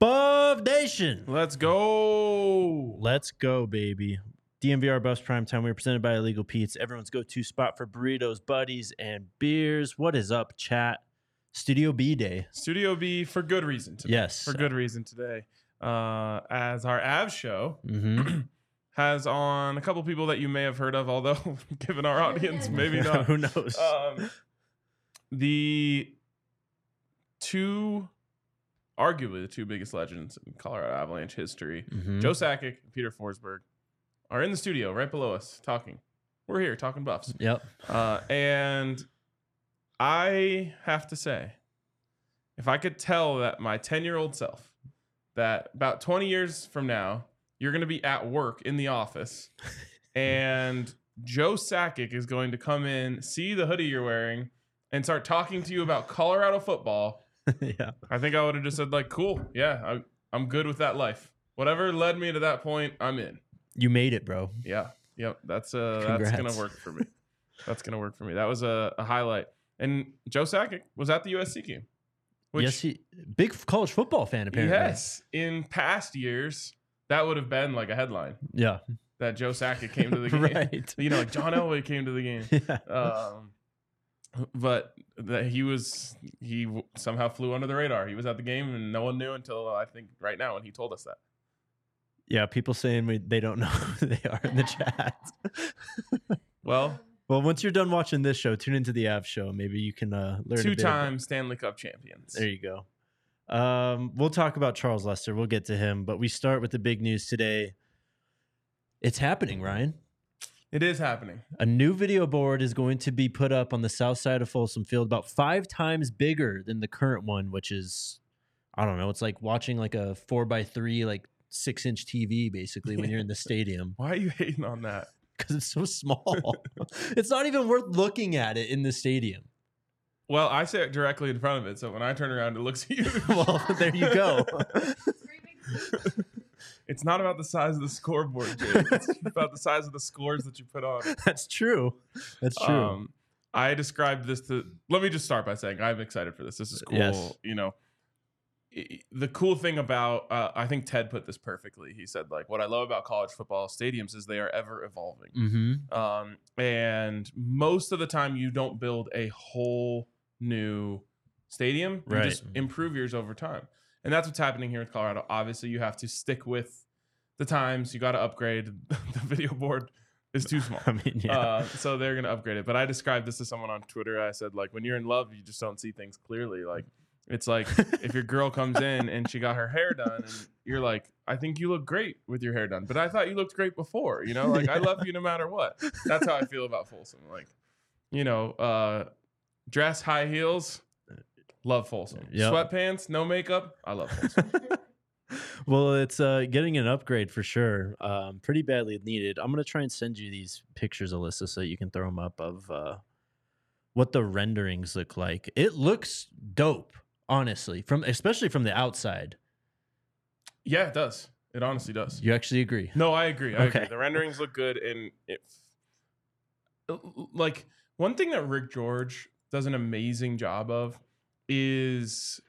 Buff Nation. Let's go. Let's go, baby. DNVR Buffs Prime Time. We are presented by Illegal Pete's, everyone's go to spot for burritos, buddies, and beers. What is up, chat? Studio B Day. Studio B for good reason today. Yes. For good reason today. Uh, as our Av show Mm-hmm. has on a couple people that you may have heard of, although given our audience, maybe not. Who knows? um, the two, arguably the two biggest legends in Colorado Avalanche history, Mhm. Joe Sakic and Peter Forsberg, are in the studio right below us talking. We're here talking buffs. Yep. Uh, and I have to say, if I could tell that my 10 year old self that about 20 years from now, you're going to be at work in the office and Joe Sakic is going to come in, see the hoodie you're wearing, and start talking to you about Colorado football, yeah. I think I would have just said, like, cool. Yeah, I, I'm good with that life. Whatever led me to that point, I'm in. You made it, bro. Yeah. Yep. That's uh that's gonna work for me. That's gonna work for me. That was a, a highlight. And Joe Sakic was at the USC game. Which yes, he big college football fan apparently. yes, in past years, that would have been like a headline Yeah. that Joe Sakic came to the game. right. You know, like John Elway came to the game. Yeah. Um, but that he was he somehow flew under the radar. He was at the game and no one knew until I think right now when he told us that. Yeah. People saying we, they don't know who they are in the chat. Well, well, once you're done watching this show, tune into the Av show. Maybe you can uh, learn a bit about- two-time Stanley Cup champions. There you go. Um, we'll talk about Charles Lester. We'll get to him, but we start with the big news today. It's happening, Ryan. It is happening. A new video board is going to be put up on the south side of Folsom Field, about five times bigger than the current one, which is, I don't know, it's like watching like a four by three, like six inch TV, basically, when you're in the stadium Why are you hating on that? because it's so small. it's not even worth looking at it in the stadium. Well, I sit directly in front of it, so when I turn around, it looks huge. well, there you go. It's not about the size of the scoreboard, Jake. It's about the size of the scores that you put on. That's true. That's true. Um, I described this to. Let me just start by saying I'm excited for this. This is cool. Yes. You know, the cool thing about uh, I think Ted put this perfectly. He said like, what I love about college football stadiums is they are ever evolving. mm-hmm. Um, and most of the time, you don't build a whole new stadium. You Right. just improve yours over time. And that's what's happening here with Colorado. Obviously, you have to stick with the times. You got to upgrade. the video board is too small. I mean, yeah. Uh, so they're going to upgrade it. But I described this to someone on Twitter. I said, like, when you're in love, you just don't see things clearly. Like, it's like if your girl comes in and she got her hair done, and you're like, I think you look great with your hair done, but I thought you looked great before. You know, like I love you no matter what. That's how I feel about Folsom. Like, you know, uh, dress, high heels, love Folsom. Yep. Sweatpants, no makeup, I love Folsom. well, it's uh, getting an upgrade for sure. Um, pretty badly needed. I'm gonna try and send you these pictures, Alyssa, so you can throw them up of uh, what the renderings look like. It looks dope, honestly, from especially from the outside. yeah, it does. It honestly does. You actually agree? No, I agree. I agree. Okay. The renderings look good, and it like one thing that Rick George does an amazing job of is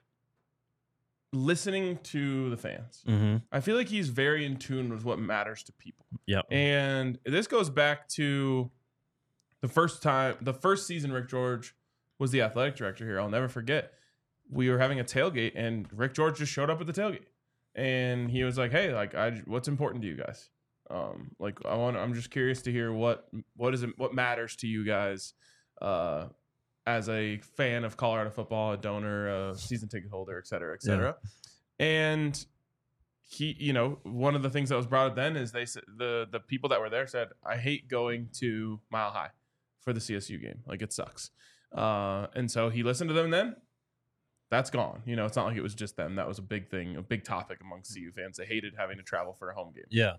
listening to the fans. Mm-hmm. I feel like he's very in tune with what matters to people. Yep. And this goes back to the first time, the first season Rick George was the athletic director here. I'll never forget. We were having a tailgate, and Rick George just showed up at the tailgate, and he was like, "Hey, like, I, what's important to you guys? Um, like, I want, I'm just curious to hear what, what is it, what matters to you guys, uh, as a fan of Colorado football, a donor, a season ticket holder, et cetera, et cetera." And he, you know, one of the things that was brought up then is they said the the people that were there said, "I hate going to Mile High for the CSU game. Like it sucks." Uh, and so he listened to them. Then that's gone. You know, it's not like it was just them. That was a big thing, a big topic amongst CU fans. They hated having to travel for a home game. Yeah.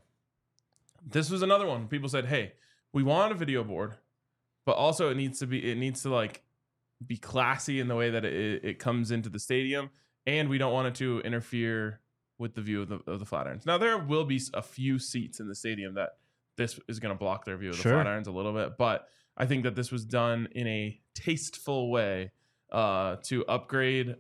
This was another one. People said, "Hey, we want a video board, but also it needs to be it needs to like be classy in the way that it, it comes into the stadium, and we don't want it to interfere with the view of the of the Flatirons. Now there will be a few seats in the stadium that this is going to block their view of the Sure. Flatirons a little bit, but I think that this was done in a tasteful way uh, to upgrade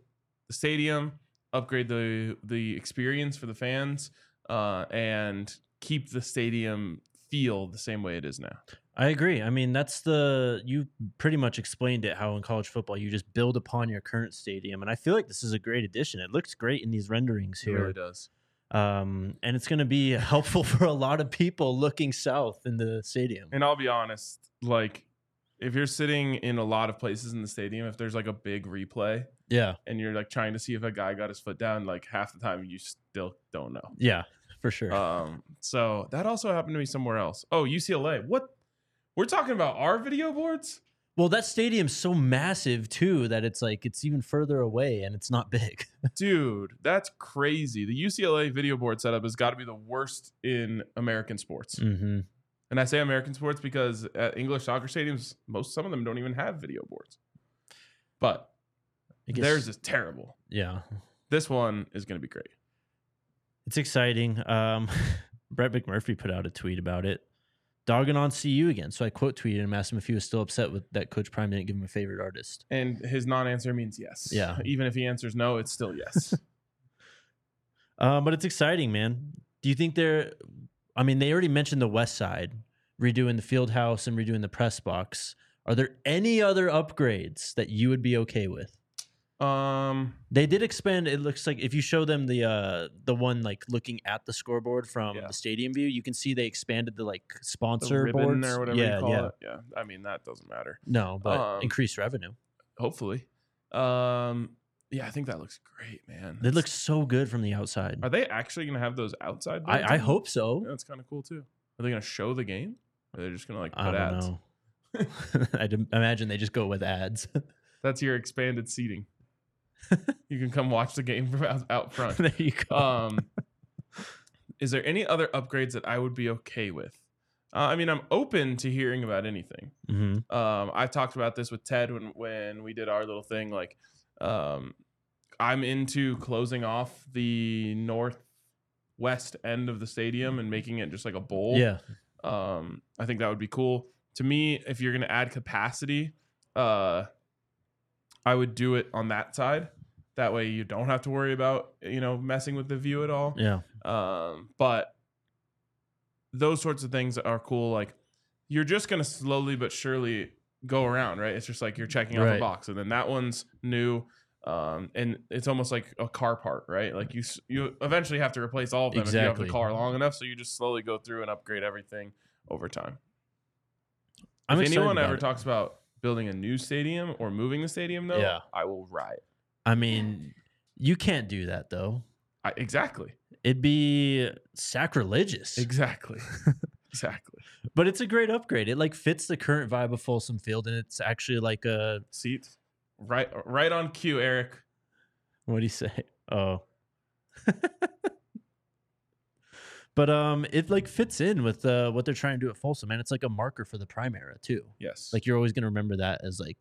the stadium upgrade the the experience for the fans, uh, and keep the stadium feel the same way it is now. I agree. I mean, that's the you pretty much explained it how in college football you just build upon your current stadium, and I feel like this is a great addition. It looks great in these renderings It here, really does. um, and it's going to be helpful for a lot of people looking south in the stadium. And I'll be honest, like if you're sitting in a lot of places in the stadium, if there's like a big replay Yeah, and you're like trying to see if a guy got his foot down, like half the time you still don't know. yeah, for sure. Um, so that also happened to me somewhere else. Oh, UCLA. What? We're talking about our video boards? well, that stadium's so massive too that it's like it's even further away and it's not big. Dude, that's crazy. The UCLA video board setup has got to be the worst in American sports. mm-hmm. And I say American sports because at English soccer stadiums, most some of them don't even have video boards. But theirs is terrible. yeah. This one is going to be great. It's exciting. Um, Brett McMurphy put out a tweet about it. Dogging on CU again. So I quote tweeted him, asked him if he was still upset with that Coach Prime didn't give him a favorite artist. And his non-answer means yes. Yeah. Even if he answers no, it's still yes. Um, but it's exciting, man. Do you think they're? I mean, they already mentioned the West Side redoing the field house and redoing the press box. Are there any other upgrades that you would be okay with? Um, They did expand. It looks like if you show them the uh the one like looking at the scoreboard from Yeah. the stadium view, you can see they expanded the like sponsor ribbon boards or whatever yeah, you call yeah. it. Yeah. I mean, that doesn't matter. No, but Um, increased revenue. Hopefully. Um, yeah, I think that looks great, man. It That's- looks so good from the outside. Are they actually going to have those outside? I, I hope so. That's kind of cool too. Are they going to show the game? Or are they just going to like I put don't ads? know. I'd imagine they just go with ads. That's your expanded seating. you can come watch the game from out, out front. there you go. Um, is there any other upgrades that I would be okay with? Uh, I mean, I'm open to hearing about anything. hmm Um, I've talked about this with Ted when when we did our little thing. Like, um, I'm into closing off the northwest end of the stadium and making it just like a bowl. Yeah. Um, I think that would be cool. To me, if you're gonna add capacity, uh, I would do it on that side. That way, you don't have to worry about you know messing with the view at all. Yeah. Um, but those sorts of things are cool. Like you're just gonna slowly but surely go around, right? It's just like you're checking off a Right. box, and then that one's new. Um, and it's almost like a car part, right? Like you, you eventually have to replace all of them if you have the car long enough. So you just slowly go through and upgrade everything over time. I'm if anyone ever it. talks about building a new stadium or moving the stadium, though, Yeah. I will riot. I mean, you can't do that though. I, exactly, It'd be sacrilegious. exactly, exactly. But it's a great upgrade. It like fits the current vibe of Folsom Field, and it's actually like a Seats, right, right on cue, Eric. what do you say? Oh. but um, it like fits in with uh, what they're trying to do at Folsom, and it's like a marker for the Prime era too. Yes, Like you're always gonna remember that as like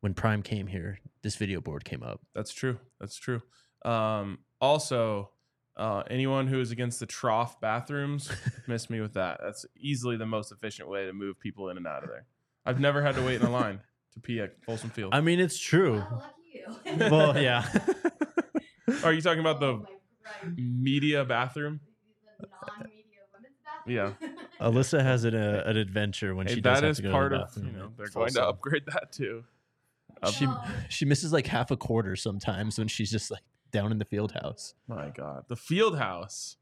when Prime came here, this video board came up. That's true. That's true. Um, also, uh, anyone who is against the trough bathrooms, miss me with that. That's easily the most efficient way to move people in and out of there. I've never had to wait in a line to pee at Folsom Field. I mean, it's true. Oh, lucky you. well, yeah. Are you talking about Oh, the my- media bathroom? The non-media women's bathroom? Yeah. Alyssa has an, uh, an adventure when Hey, she does that have is to go part to the of you bathroom know they're going to upgrade that too. Up- She she misses like half a quarter sometimes when she's just like down in the field house. my God, the field house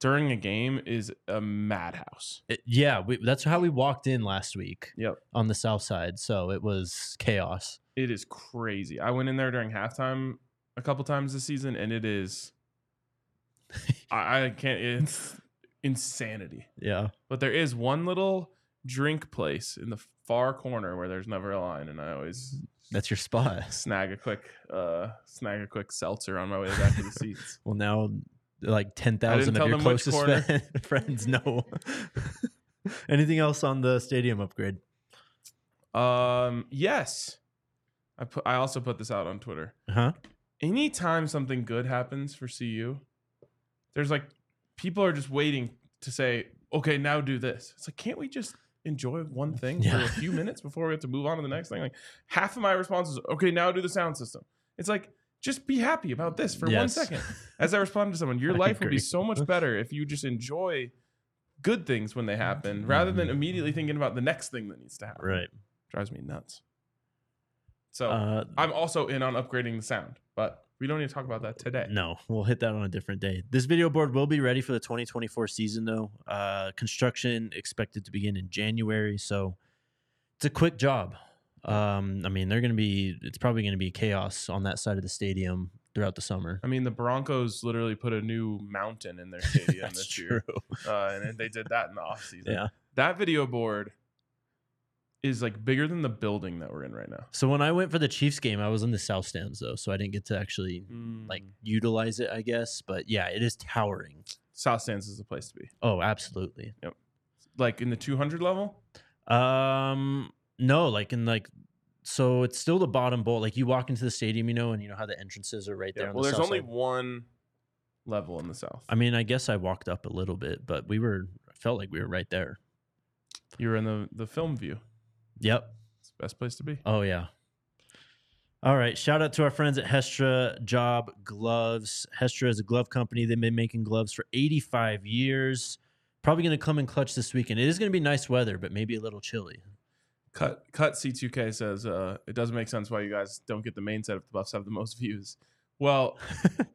during a game is a madhouse. It- yeah, we, that's how we walked in last week Yep. on the south side. So it was chaos. It is crazy. I went in there during halftime a couple times this season, and it is. I, I can't. It's insanity. Yeah. But there is one little drink place in the far corner where there's never a line, and I always That's your spot. snag a quick, uh, snag a quick seltzer on my way back to the seats. Well, now like 10,000 of your closest friends know. Anything else on the stadium upgrade? Um, yes, I put. I also put this out on Twitter. Huh? anytime something good happens for CU, there's like people are just waiting to say, okay, now do this. It's like, can't we just enjoy one thing for a few minutes before we have to move on to the next thing? Like half of my response is, okay, now do the sound system. It's like, just be happy about this for one Yes. second. As I responded to someone, your I life would be so much better if you just enjoy good things when they happen rather than immediately thinking about the next thing that needs to happen. Right. Drives me nuts. So Uh, I'm also in on upgrading the sound, but we don't need to talk about that today. No, we'll hit that on a different day. This video board will be ready for the 2024 season, though. Uh, construction expected to begin in January, so it's a quick job. Um, I mean, they're going to be. It's probably going to be chaos on that side of the stadium throughout the summer. I mean, the Broncos literally put a new mountain in their stadium That's this true. year, uh, and they did that in the offseason. Yeah. That video board is like bigger than the building that we're in right now. So when I went for the Chiefs game, I was in the south stands though, so I didn't get to actually like utilize it. I guess, but yeah, it is towering. South Stands is the place to be. Oh, absolutely. Yep. Like in the 200 level. Um, no, like in like, so it's still the bottom bowl. Like you walk into the stadium, you know, and you know how the entrances are right there. Yeah. on Well, the there's only side. one level in the south. I mean, I guess I walked up a little bit, but we were felt like we were right there. You were in the the film view. Yep. It's the best place to be. Oh yeah. All right. Shout out to our friends at Hestra Job Gloves. Hestra is a glove company. They've been making gloves for 85 years. Probably going to come in clutch this weekend. It is going to be nice weather, but maybe a little chilly. Cut cut C2K says uh, it doesn't make sense why you guys don't get the main set if the Buffs have the most views. Well,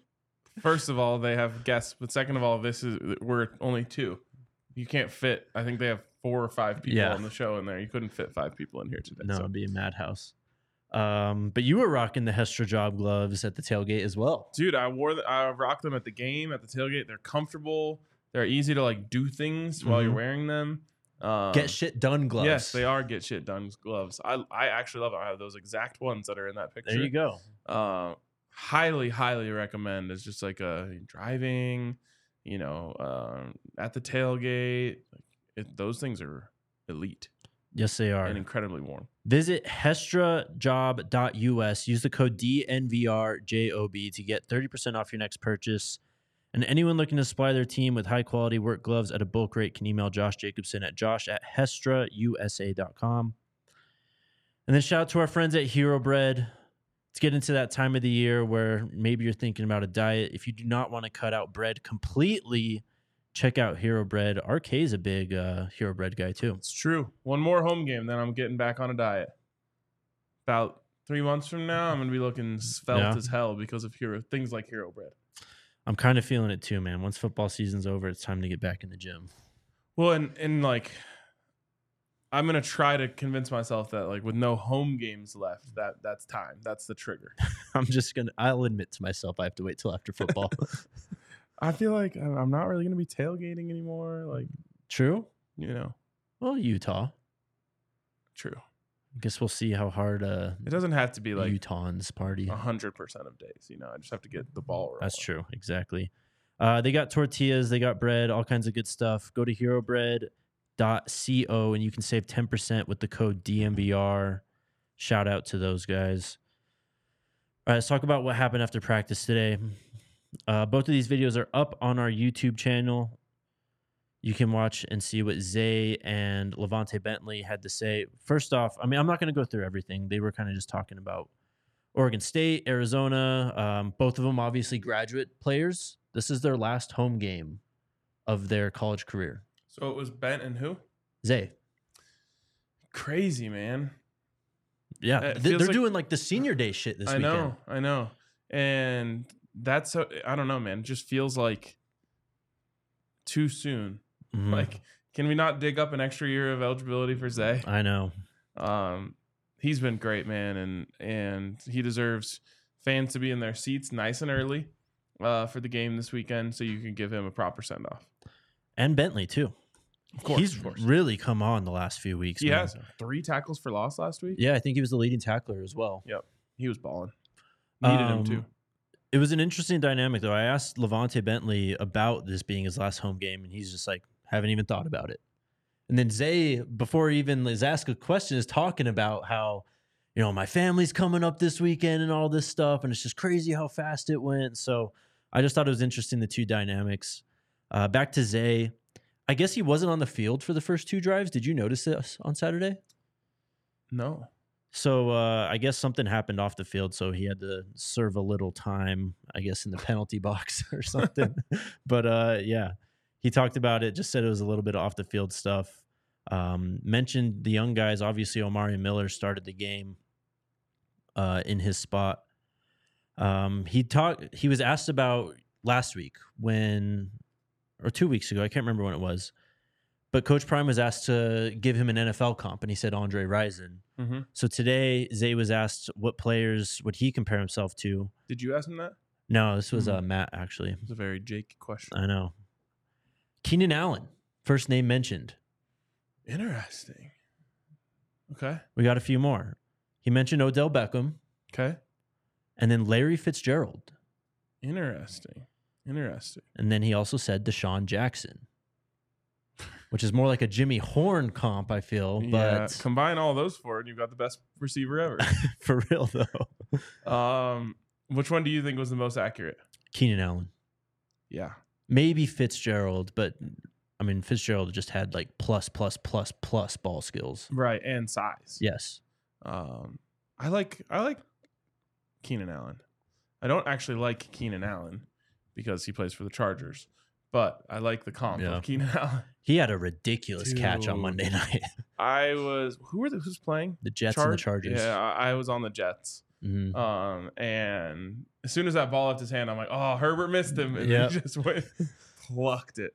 first of all, they have guests, but second of all, this is we're only two. You can't fit. I think they have four or five people Yeah. on the show in there. You couldn't fit five people in here today. No, so. it'd be a madhouse. Um, but you were rocking the Hestra Job gloves at the tailgate as well. dude i wore the, i rocked them at the game at the tailgate they're comfortable they're easy to like do things while you're Mhm. wearing them um, Get shit done gloves. yes they are get shit done gloves i i actually love them i have those exact ones that are in that picture There you go. uh, highly highly recommend it's just like a driving you know um, at the tailgate it, those things are elite Yes, they are. and incredibly warm Visit hestrajob.us. Use the code DNVRJOB to get 30% off your next purchase. And anyone looking to supply their team with high quality work gloves at a bulk rate can email Josh Jacobson at josh at hestrausa.com. And then shout out to our friends at Hero Bread. Let's get into that time of the year where maybe you're thinking about a diet. If you do not want to cut out bread completely, check out Hero Bread. RK is a big uh, Hero Bread guy too. It's true. One more home game, then I'm getting back on a diet. About three months from now, I'm gonna be looking svelte Yeah. as hell because of hero things like hero bread. I'm kind of feeling it too, man. Once football season's over, it's time to get back in the gym. Well, and and like, I'm gonna try to convince myself that like with no home games left, that that's time. That's the trigger. I'm just gonna. I'll admit to myself, I have to wait till after football. I feel like I'm not really gonna be tailgating anymore. Like True. you know, Well, Utah. true. I guess we'll see how hard uh, It doesn't have to be like Utahns party. hundred percent of days. You know, I just have to get the ball rolling. That's true. Exactly. Uh, they got tortillas, they got bread, all kinds of good stuff. Go to herobread.co and you can save 10% with the code DNVR. Shout out to those guys. All right, let's talk about what happened after practice today. Uh, both of these videos are up on our YouTube channel. You can watch and see what Zay and LaVonta Bentley had to say. First off, I mean, I'm not going to go through everything. They were kind of just talking about Oregon State, Arizona, um, both of them obviously graduate players. This is their last home game of their college career. So it was Bent and who? Zay, Crazy man. yeah, th- they're like- doing like the senior day shit this I weekend. know, I know, and that's so, I don't know, man. It just feels like too soon. Mhm. Like, can we not dig up an extra year of eligibility for Zay? I know. Um, he's been great, man, and and he deserves fans to be in their seats nice and early uh, for the game this weekend, so you can give him a proper send off. And Bentley too. Of course, He's of course. really come on the last few weeks. He man. has three tackles for loss last week. Yeah, I think he was the leading tackler as well. Yep, he was balling. Needed him Um, too. It was an interesting dynamic though. I asked LaVonta Bentley about this being his last home game, and he's just like, haven't even thought about it. And then Zay, before even is asked a question, is talking about how, you know, my family's coming up this weekend and all this stuff, and it's just crazy how fast it went. So I just thought it was interesting the two dynamics. Uh, back to Zay. I guess he wasn't on the field for the first two drives. Did you notice this on Saturday? No. So uh, I guess something happened off the field, so he had to serve a little time, I guess, in the penalty box or something. but uh, yeah, he talked about it. Just said it was a little bit off the field stuff. Um, mentioned the young guys. Obviously, Omarion Miller started the game uh, in his spot. Um, he talked. He was asked about last week when, or two weeks ago. I can't remember when it was. But Coach Prime was asked to give him an NFL comp, and he said Andre Rison. Mm-hmm. So today, Zay was asked what players would he compare himself to. Did you ask him that? No, this was Mhm. uh, Matt actually. It's a very Jake question. I know. Keenan Allen, first name mentioned. Interesting. Okay. We got a few more. He mentioned Odell Beckham Okay. and then Larry Fitzgerald. Interesting. Interesting. And then he also said DeSean Jackson, which is more like a Jimmy Horn comp, I feel. yeah. But Combine all those four, and you've got the best receiver ever. for real, though, um, which one do you think was the most accurate? Keenan Allen. Yeah. Maybe Fitzgerald, but I mean, Fitzgerald just had like plus, plus, plus, plus ball skills. Right. And size. Yes. Um, I like I like Keenan Allen. I don't actually like Keenan Allen because he plays for the Chargers, but I like the comp Yeah. of Keenan Allen. He had a ridiculous catch on Dude. Monday night. I was who were the, who's playing? the Jets and the Charg- Chargers. Yeah, I, I was on the Jets. Mhm. Um, and as soon as that ball left his hand, I'm like, oh, Herbert missed him, and Yep. he just went plucked it.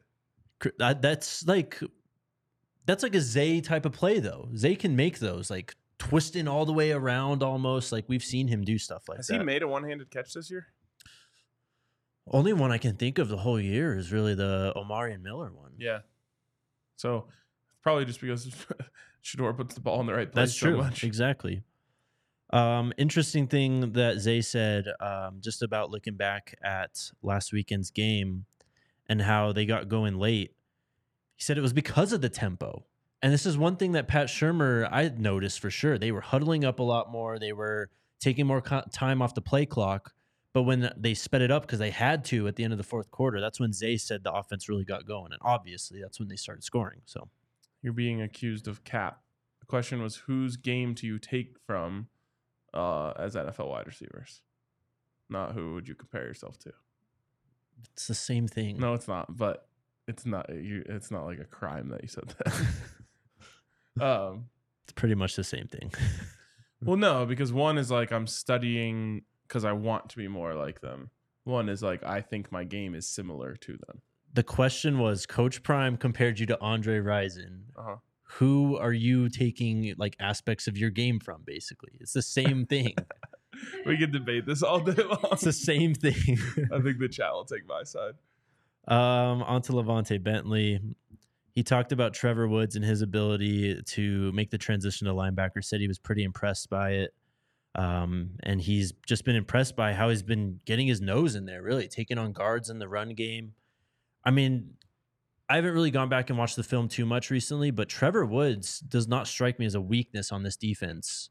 Cr- that, that's like that's like a Zay type of play though. Zay can make those like twisting all the way around almost. Like we've seen him do stuff like that. Has that. he made a one-handed catch this year? Only one I can think of the whole year is really the Omarion Miller one. Yeah. So probably just because Shedeur puts the ball in the right place That's so true. much. Exactly. Um, interesting thing that Zay said um, just about looking back at last weekend's game and how they got going late. He said it was because of the tempo. And this is one thing that Pat Shurmur I noticed for sure. They were huddling up a lot more. They were taking more co- time off the play clock. But when they sped it up because they had to at the end of the fourth quarter, that's when Zay said the offense really got going. And obviously, that's when they started scoring. So You're being accused of cap. The question was whose game do you take from uh, as NFL wide receivers? Not who would you compare yourself to. it's the same thing. No, it's not. But it's not. You. It's not like a crime that you said that. um. It's pretty much the same thing. Well, no, because one is like I'm studying because I want to be more like them. One is like I think my game is similar to them. the question was Coach Prime compared you to Andre Rison. Uh-huh. Who are you taking like aspects of your game from? Basically, it's the same thing. We can debate this all day long. it's the same thing. I think the chat will take my side. um, on to LaVonta Bentley. He talked about Trevor Woods and his ability to make the transition to linebacker. Said he was pretty impressed by it. Um, and he's just been impressed by how he's been getting his nose in there, really taking on guards in the run game. I mean, I haven't really gone back and watched the film too much recently, but Trevor Woods does not strike me as a weakness on this defense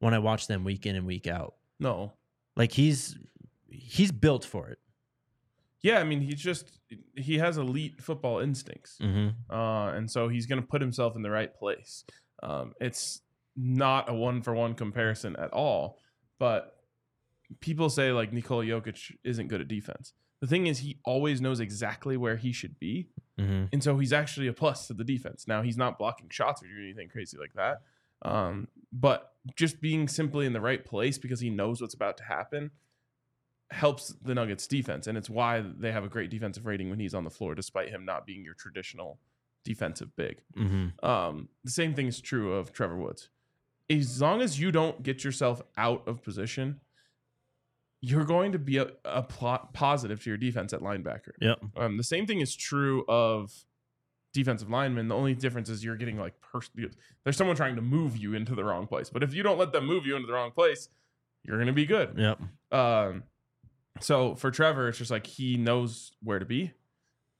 when I watch them week in and week out. No. Like he's he's built for it. Yeah, I mean he's just he has elite football instincts, Mm-hmm. uh, and so he's going to put himself in the right place. Um, it's not a one for one comparison at all, but people say like Nikola Jokic isn't good at defense. The thing is, he always knows exactly where he should be, Mm-hmm. and so he's actually a plus to the defense. Now he's not blocking shots or doing anything crazy like that, um, but just being simply in the right place because he knows what's about to happen helps the Nuggets defense, and it's why they have a great defensive rating when he's on the floor, despite him not being your traditional defensive big. Mm-hmm. Um, the same thing is true of Trevor Woods. As long as you don't get yourself out of position, you're going to be a, a plot positive to your defense at linebacker. Yep. Um, the same thing is true of defensive linemen. The only difference is you're getting like pers- there's someone trying to move you into the wrong place. But if you don't let them move you into the wrong place, you're going to be good. Yep. Um, so for Trevor, it's just like he knows where to be,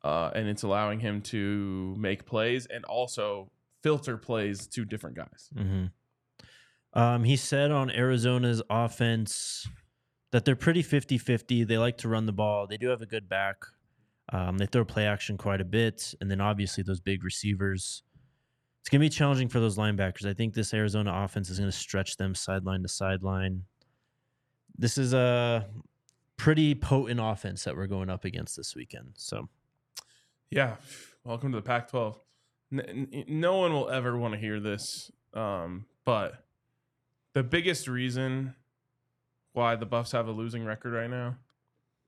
uh, and it's allowing him to make plays and also filter plays to different guys. Mm-hmm. Um, he said on Arizona's offense that they're pretty 50 50. They like to run the ball, they do have a good back. Um, they throw play action quite a bit. And then obviously those big receivers. It's It's gonna be challenging for those linebackers. I think this Arizona offense is gonna stretch them sideline to sideline. This is a pretty potent offense that we're going up against this weekend. So Yeah, welcome to the Pac-12. N- n- no one will ever want to hear this, um, but the biggest reason why the Buffs have a losing record right now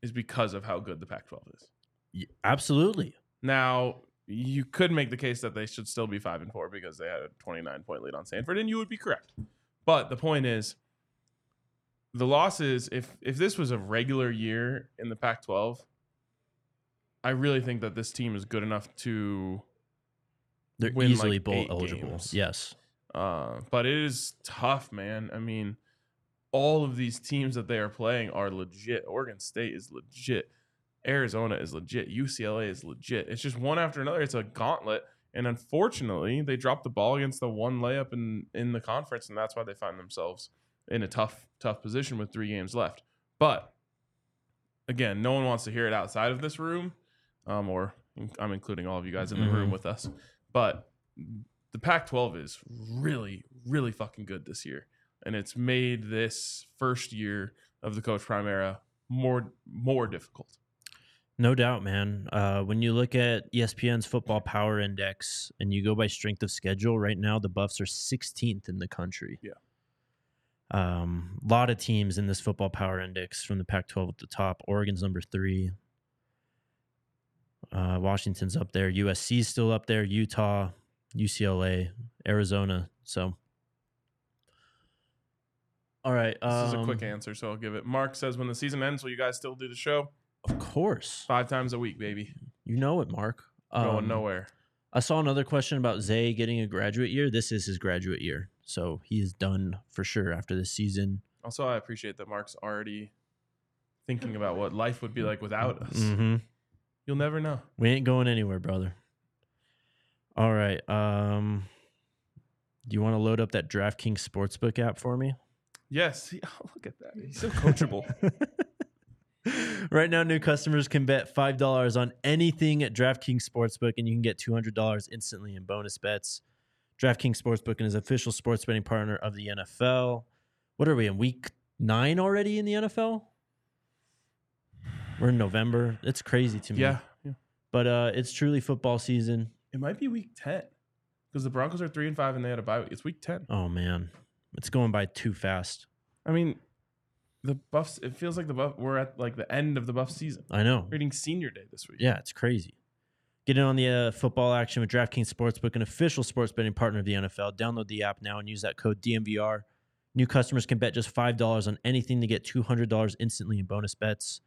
is because of how good the Pac-12 is. y- absolutely. Now, you could make the case that they should still be five and four because they had a 29 point lead on Stanford, and you would be correct. But the point is, the losses. If if this was a regular year in the Pac-12, I really think that this team is good enough to. They're Win, like, easily bowl eligible. games. Yes. Uh, but it is tough, man. I mean, all of these teams that they are playing are legit. Oregon State is legit. Arizona is legit. UCLA is legit. It's just one after another. It's a gauntlet. And unfortunately, they dropped the ball against the one layup in in the conference, and that's why they find themselves in a tough tough position with three games left. But again, no one wants to hear it outside of this room, um, or I'm including all of you guys in the room Mhm. with us. But the Pac-12 is really, really fucking good this year, and it's made this first year of the Coach Prime era more more difficult. No doubt, man. Uh, when you look at ESPN's Football Power Index and you go by strength of schedule, right now the Buffs are 16th in the country. Yeah. Um, a lot of teams in this Football Power Index from the Pac-12 at the top. Oregon's number three. Uh, Washington's up there. USC's still up there. Utah, UCLA, Arizona. So, all right. This is a um, quick answer, so I'll give it. Mark says, "When the season ends, will you guys still do the show? Of course, Five times a week, baby. you know it, Mark. Going Um, nowhere." I saw another question about Zay getting a graduate year. This is his graduate year. So he is done for sure after this season. Also, I appreciate that Mark's already thinking about what life would be like without us. Mm-hmm. You'll never know. We ain't going anywhere, brother. All right. Um, do you want to load up that DraftKings Sportsbook app for me? Yes. oh, look at that. He's so coachable. right now, new customers can bet $5 on anything at DraftKings Sportsbook, and you can get $200 instantly in bonus bets. DraftKings Sportsbook is official sports betting partner of the NFL. What are we in week nine already in the NFL? We're in November. It's crazy to me. yeah. yeah. But uh, it's truly football season. It might be week 10 because the Broncos are 3 and 5 and they had a bye week. It's week 10. Oh, man. It's going by too fast. I mean, the Buffs, it feels like the Buff, we're at like the end of the Buff season. I know. We're hitting senior day this week. Yeah, it's crazy. Get in on the uh, football action with DraftKings Sportsbook, an official sports betting partner of the NFL. Download the app now and use that code DNVR. New customers can bet just $5 on anything to get $200 instantly in bonus bets.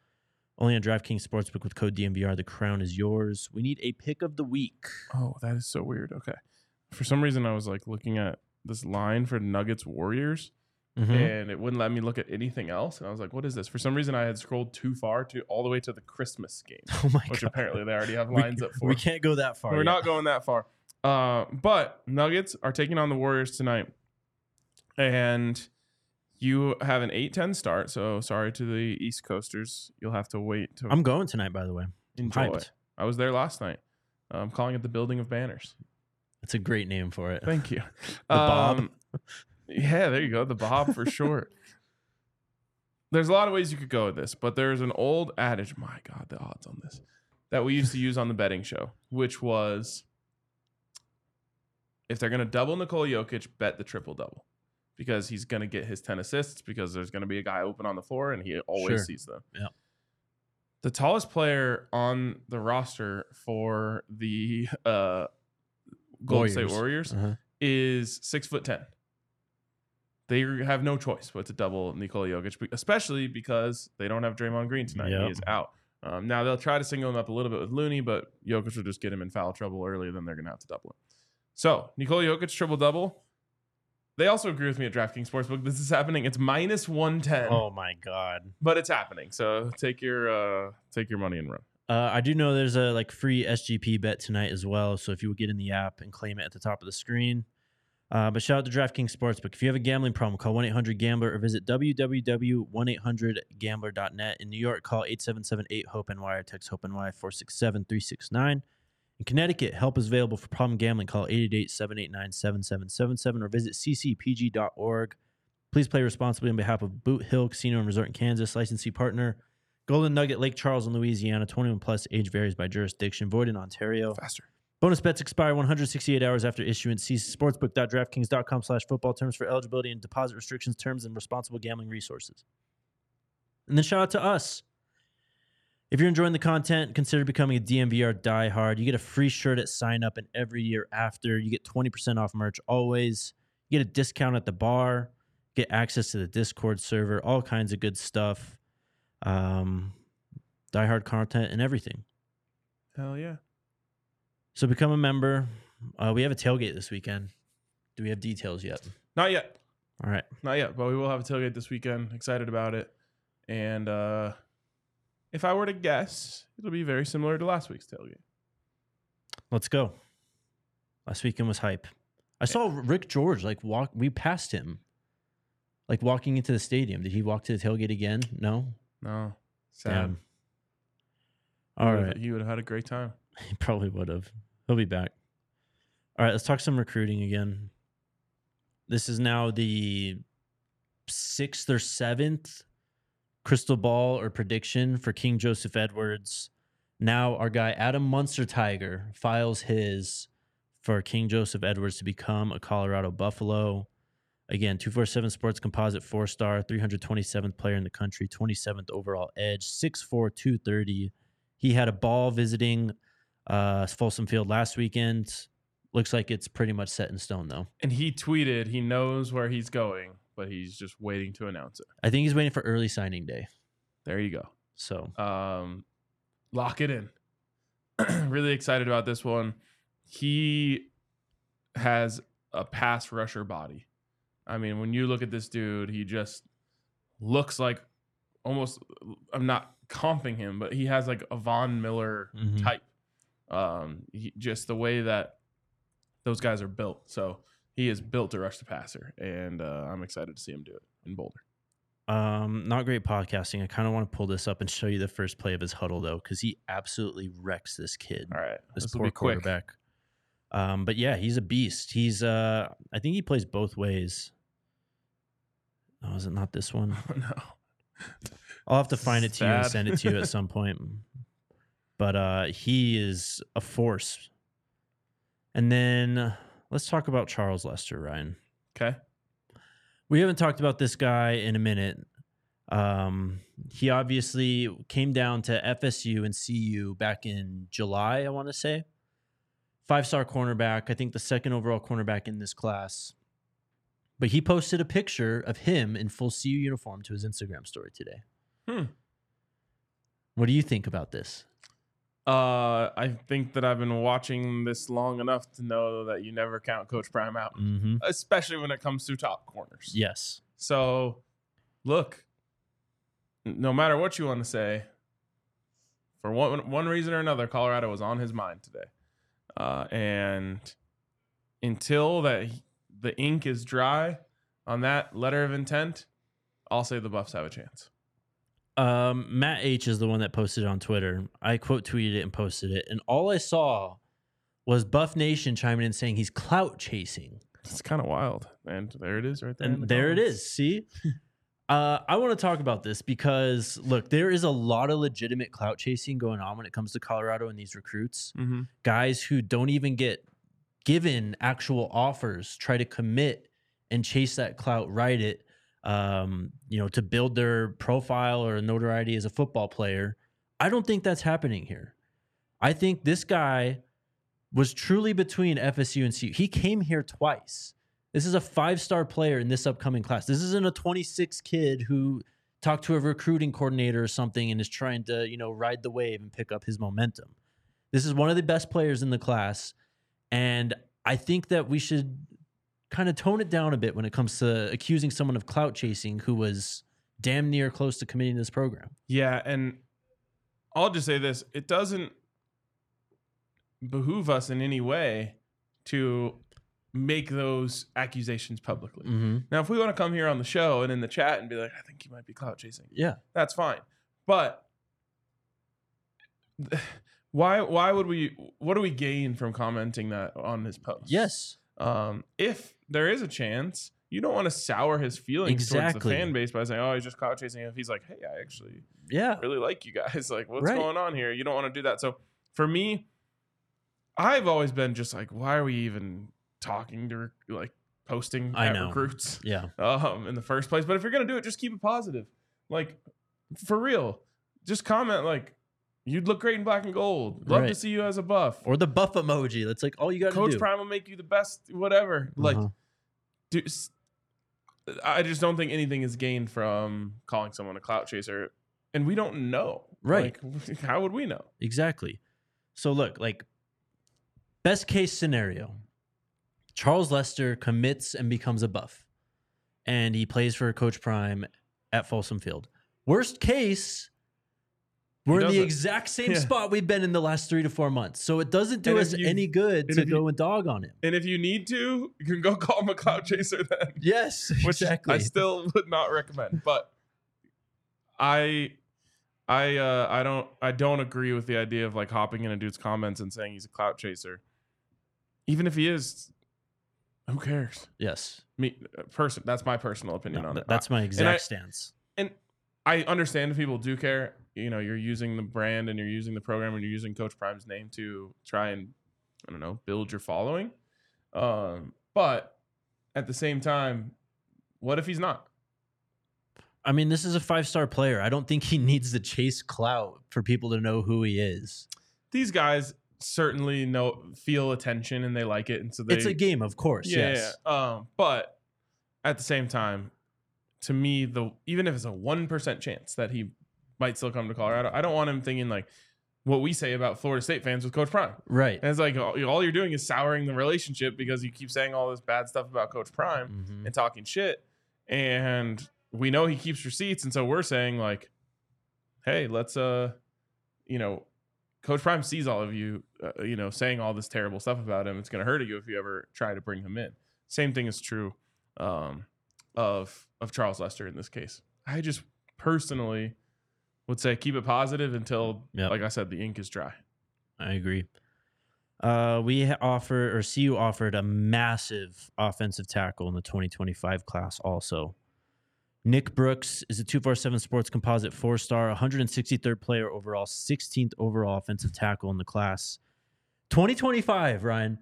Only on DraftKings Sportsbook with code DNVR. The crown is yours. We need a pick of the week. Oh, that is so weird. Okay. For some reason, I was like looking at this line for Nuggets Warriors Mhm. and it wouldn't let me look at anything else. And I was like, what is this? For some reason, I had scrolled too far to all the way to the Christmas game, Oh my which god. apparently they already have We- lines up for. We can't go that far. We're yet. not going that far. Uh, but Nuggets are taking on the Warriors tonight. And you have an 8 10 start. So sorry to the East Coasters. You'll have to wait to I'm going tonight, by the way. enjoy. hyped. I was there last night. I'm calling it the Building of Banners. It's a great name for it. Thank you. The Bob. Um, yeah, there you go. The Bob for short. There's a lot of ways you could go with this, but there's an old adage. My God, the odds on this that we used to use on the betting show, which was if they're going to double Nikola Jokic, bet the triple double because he's going to get his 10 assists because there's going to be a guy open on the floor and he always Sure. sees them. Yeah. The tallest player on the roster for the uh, Golden State Warriors. Uh-huh. is six foot ten. They have no choice but to double Nikola Jokic, especially because they don't have Draymond Green tonight. Yep. He is out. Um, now they'll try to single him up a little bit with Looney, but Jokic will just get him in foul trouble early, then they're going to have to double him. So Nikola Jokic triple double. They also agree with me at DraftKings Sportsbook. This is happening. It's minus one ten. Oh my god. but it's happening. So take your uh, take your money and run. Uh, I do know there's a like free SGP bet tonight as well. So if you would get in the app and claim it at the top of the screen. Uh, but shout out to DraftKings Sportsbook. If you have a gambling problem, call 1 800 Gambler or visit www.1800Gambler.net. In New York, call 877 8 HOPE NY or text HOPE NY 467 369. In Connecticut, help is available for problem gambling. Call 888-789-7777 or visit ccpg.org. Please play responsibly on behalf of Boot Hill Casino and Resort in Kansas, licensee partner. Golden Nugget, Lake Charles in Louisiana, 21 plus, age varies by jurisdiction, void in Ontario. Faster. Bonus bets expire 168 hours after issuance. See sportsbook.draftkings.com slash football terms for eligibility and deposit restrictions, terms, and responsible gambling resources. And then shout out to us. If you're enjoying the content, consider becoming a DNVR diehard. You get a free shirt at sign up and every year after. You get 20% off merch always. You get a discount at the bar, get access to the Discord server, all kinds of good stuff. Um, diehard content and everything. Hell yeah. So become a member. Uh, we have a tailgate this weekend. Do we have details yet? Not yet. All right. Not yet, but we will have a tailgate this weekend. Excited about it. And uh if I were to guess, it'll be very similar to last week's tailgate. Let's go. Last weekend was hype. I saw Rick George like walk. We passed him, like walking into the stadium. Did he walk to the tailgate again? No. No. Sad. Damn. He All would've- He would have had a great time. He probably would have. He'll be back. All right. Let's talk some recruiting again. This is now the sixth or seventh crystal ball or prediction for KingJoseph Edwards. Now our guy Adam Munsterteiger files his for KingJoseph Edwards to become a Colorado Buffalo. Again, 247 Sports Composite four star, 327th player in the country, 27th overall edge, 6'4, 230. He had a ball visiting uh, Folsom Field last weekend. Looks like it's pretty much set in stone, though. And he tweeted he knows where he's going, but he's just waiting to announce it. I think he's waiting for early signing day. There you go. So Um, lock it in. really excited about this one. He has a pass rusher body. I mean, when you look at this dude, he just looks like almost. I'm not comping him, but he has like a Von Miller Mhm. type. Um, he, just the way that those guys are built. So he is built to rush the passer, and uh, I'm excited to see him do it in Boulder. Um, not great podcasting. I kind of want to pull this up and show you the first play of his Hudl though, because he absolutely wrecks this kid. All right, This, this poor quarterback. Um, but yeah, he's a beast. He's uh, I think he plays both ways. Oh, is it not this one? no. I'll have to find it to you and send it to you at some point. But uh, he is a force. And then let's talk about Charles Lester, Ryan. Okay. We haven't talked about this guy in a minute. Um, he obviously came down to FSU and CU back in July, I want to say. Five star cornerback, I think the second overall cornerback in this class. But he posted a picture of him in full CU uniform to his Instagram story today. Hmm. What do you think about this? Uh, I think that I've been watching this long enough to know that you never count Coach Prime out, Mm-hmm. especially when it comes to top corners. Yes. So, look, no matter what you want to say, for one one reason or another, Colorado was on his mind today, uh, and until that the ink is dry on that letter of intent, I'll say the Buffs have a chance. Um, Matt H is the one that posted it on Twitter. I quote tweeted it and posted it, and all I saw was Buff Nation chiming in saying he's clout chasing. It's kind of wild, and there it is, right there. And the there it comments. is. See? uh, I want to talk about this because look, there is a lot of legitimate clout chasing going on when it comes to Colorado and these recruits. Mhm. Guys who don't even get given actual offers try to commit and chase that clout, write it, um, you know, to build their profile or notoriety as a football player. I don't think that's happening here. I think this guy was truly between FSU and CU. He came here twice. This is a five star player in this upcoming class. This isn't a 26 kid who talked to a recruiting coordinator or something and is trying to, you know, ride the wave and pick up his momentum. This is one of the best players in the class. And I think that we should kind of tone it down a bit when it comes to accusing someone of clout chasing who was damn near close to committing this program. Yeah, and I'll just say this: it doesn't behoove us in any way to make those accusations publicly. Mm-hmm. Now, if we want to come here on the show and in the chat and be like, "I think you might be clout chasing," Yeah. that's fine. But why why would we what do we gain from commenting that on his post? Yes. Um, if there is a chance, you don't want to sour his feelings towards Exactly. the fan base by saying, "Oh, he's just clout chasing." If he's like, "Hey, I actually Yeah. really like you guys. Like, what's Right. going on here?" You don't want to do that. So for me, I've always been just like, why are we even talking to rec- like posting I at know. recruits Yeah. um, in the first place? But if you're gonna do it, just keep it positive. Like for real, just comment like, "You'd look great in black and gold. Love to see you as a buff." Or the buff emoji. That's like all you got to do. Coach do. Prime will make you the best, whatever. Like, Uh-huh. do, s- I just don't think anything is gained from calling someone a clout chaser, and we don't know. Right. Like, how would we know? Exactly. So look, like best case scenario, Charles Lester commits and becomes a buff, and he plays for Coach Prime at Folsom Field. Worst case, we're in the exact same Yeah. spot we've been in the last three to four months. So it doesn't do And us you- any good to you- go and dog on him. And if you need to, you can go call him a clout chaser then. Yes, Which exactly. I still would not recommend. But I I uh I don't I don't agree with the idea of like hopping in a dude's comments and saying he's a clout chaser. Even if he is, who cares? yes, Me person that's my personal opinion No, on it. that's my exact I- stance. And I understand if people do care. You know, you're using the brand and you're using the program and you're using Coach Prime's name to try and I don't know build your following. Um, but at the same time, what if he's not? I mean, this is a five star player. I don't think he needs to chase clout for people to know who he is. These guys certainly know feel attention and they like it, and so they it's a game, of course. yeah, yes. yeah. Um, but at the same time, to me, the even if it's a one percent chance that he might still come to Colorado, I don't want him thinking like what we say about Florida State fans with Coach Prime. Right. And it's like all all you're doing is souring the relationship because you keep saying all this bad stuff about Coach Prime Mhm. and talking shit. And we know he keeps receipts, and so we're saying like, hey, let's uh, you know, Coach Prime sees all of you, uh, you know, saying all this terrible stuff about him. It's going to hurt you if you ever try to bring him in. Same thing is true um, of of Charles Lester in this case. I just personally would say keep it positive until, Yep. like I said, the ink is dry. I agree. Uh, we offer or CU offered a massive offensive tackle in the 2025 class. Also, Nick Brooks is a 247 Sports Composite four star, 163rd player overall, 16th overall offensive tackle in the class. 2025, Ryan,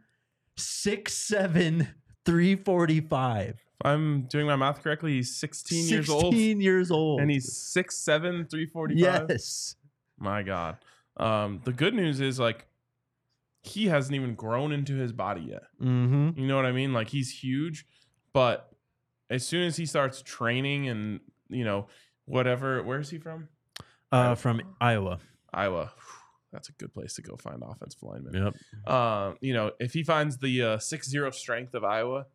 6'7, 345. If I'm doing my math correctly, he's 16 years old 16 years old. and he's 6'7, 345. yes. My God. Um, the good news is like he hasn't even grown into his body yet. Mm-hmm. You know what I mean? Like he's huge, but as soon as he starts training and you know whatever, where is he from? Uh, from Iowa. Iowa. That's a good place to go find offensive linemen. Yep. Um, you know, if he finds the uh, six zero strength of Iowa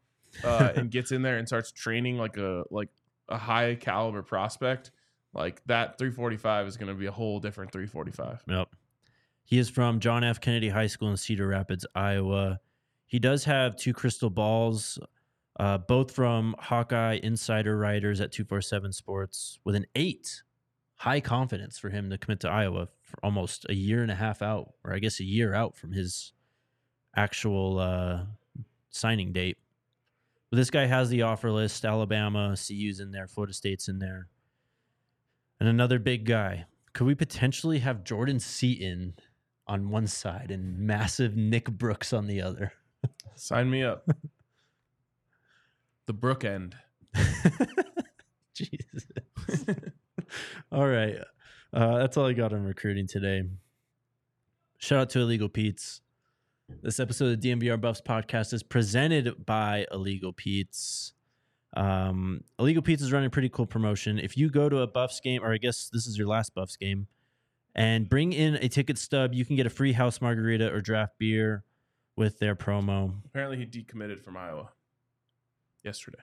uh, and gets in there and starts training like a like a high caliber prospect, like that 345 is going to be a whole different 345. Yep. He is from John F. Kennedy High School in Cedar Rapids, Iowa. He does have two crystal balls, uh, both from Hawkeye Insider Writers at 247 Sports, with an eight. High confidence for him to commit to Iowa almost a year and a half out, or I guess a year out from his actual uh, signing date. But this guy has the offer list Alabama, CU's in there, Florida State's in there. And another big guy. Could we potentially have Jordan Seaton on one side and massive Nick Brooks on the other? Sign me up. the Brook end. Jesus. all right. Uh, that's all I got on recruiting today. Shout out to Illegal Pete's. This episode of the DNVR Buffs podcast is presented by Illegal Pete's. Um, Illegal Pete's is running a pretty cool promotion. If you go to a Buffs game, or I guess this is your last Buffs game, and bring in a ticket stub, you can get a free house margarita or draft beer with their promo. Apparently, he decommitted from Iowa yesterday.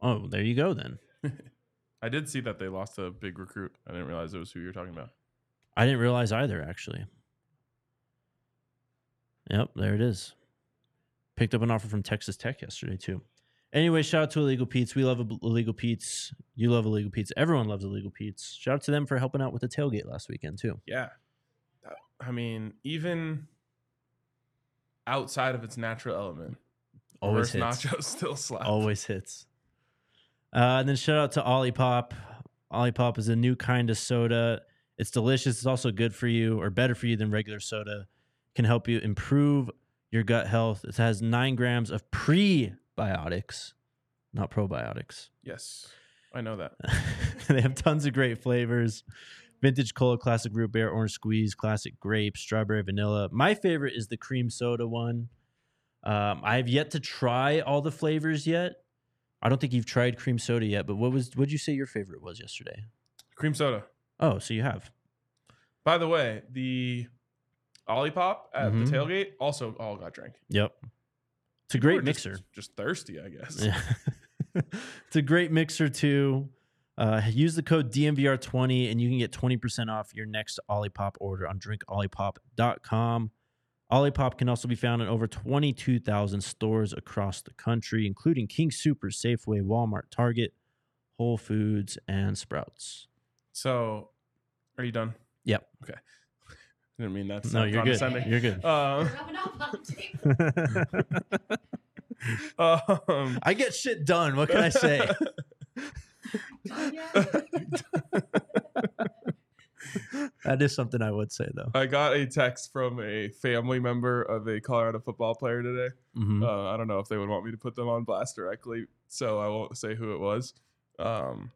Oh, there you go then. I did see that they lost a big recruit. I didn't realize it was who you were talking about. I didn't realize either, actually. Yep, there it is. Picked up an offer from Texas Tech yesterday, too. Anyway, shout out to Illegal Pete's. We love Illegal Pete's. You love Illegal Pete's. Everyone loves Illegal Pete's. Shout out to them for helping out with the tailgate last weekend, too. Yeah, uh, I mean, even outside of its natural element, Always reverse hits. nachos still slap. Always hits. Uh, and then shout out to Olipop. Olipop is a new kind of soda. It's delicious. It's also good for you, or better for you than regular soda. Can help you improve your gut health. It has nine grams of prebiotics, not probiotics. Yes, I know that. they have tons of great flavors. Vintage cola, classic root beer, orange squeeze, classic grape, strawberry, vanilla. My favorite is the cream soda one. Um, I have yet to try all the flavors yet. I don't think you've tried cream soda yet, but what was what'd you say your favorite was yesterday? Cream soda. Oh, so you have. By the way, the Olipop at Mhm. the tailgate also all got drank. Yep. It's a great were just- mixer. Just, thirsty, I guess. Yeah. it's a great mixer too. Uh, use the code DNVR20 and you can get 20% off your next Olipop order on drinkolipop.com. Olipop can also be found in over 22,000 stores across the country, including King Super, Safeway, Walmart, Target, Whole Foods, and Sprouts. So, are you done? Yep. Okay. I didn't mean that. No, you're good. You're good. Um, Rubbing off on the table. um, I get shit done. What can I say? That is something I would say, though. I got a text from a family member of a Colorado football player today. Mhm. Uh, I don't know if they would want me to put them on blast directly, so I won't say who it was. Um,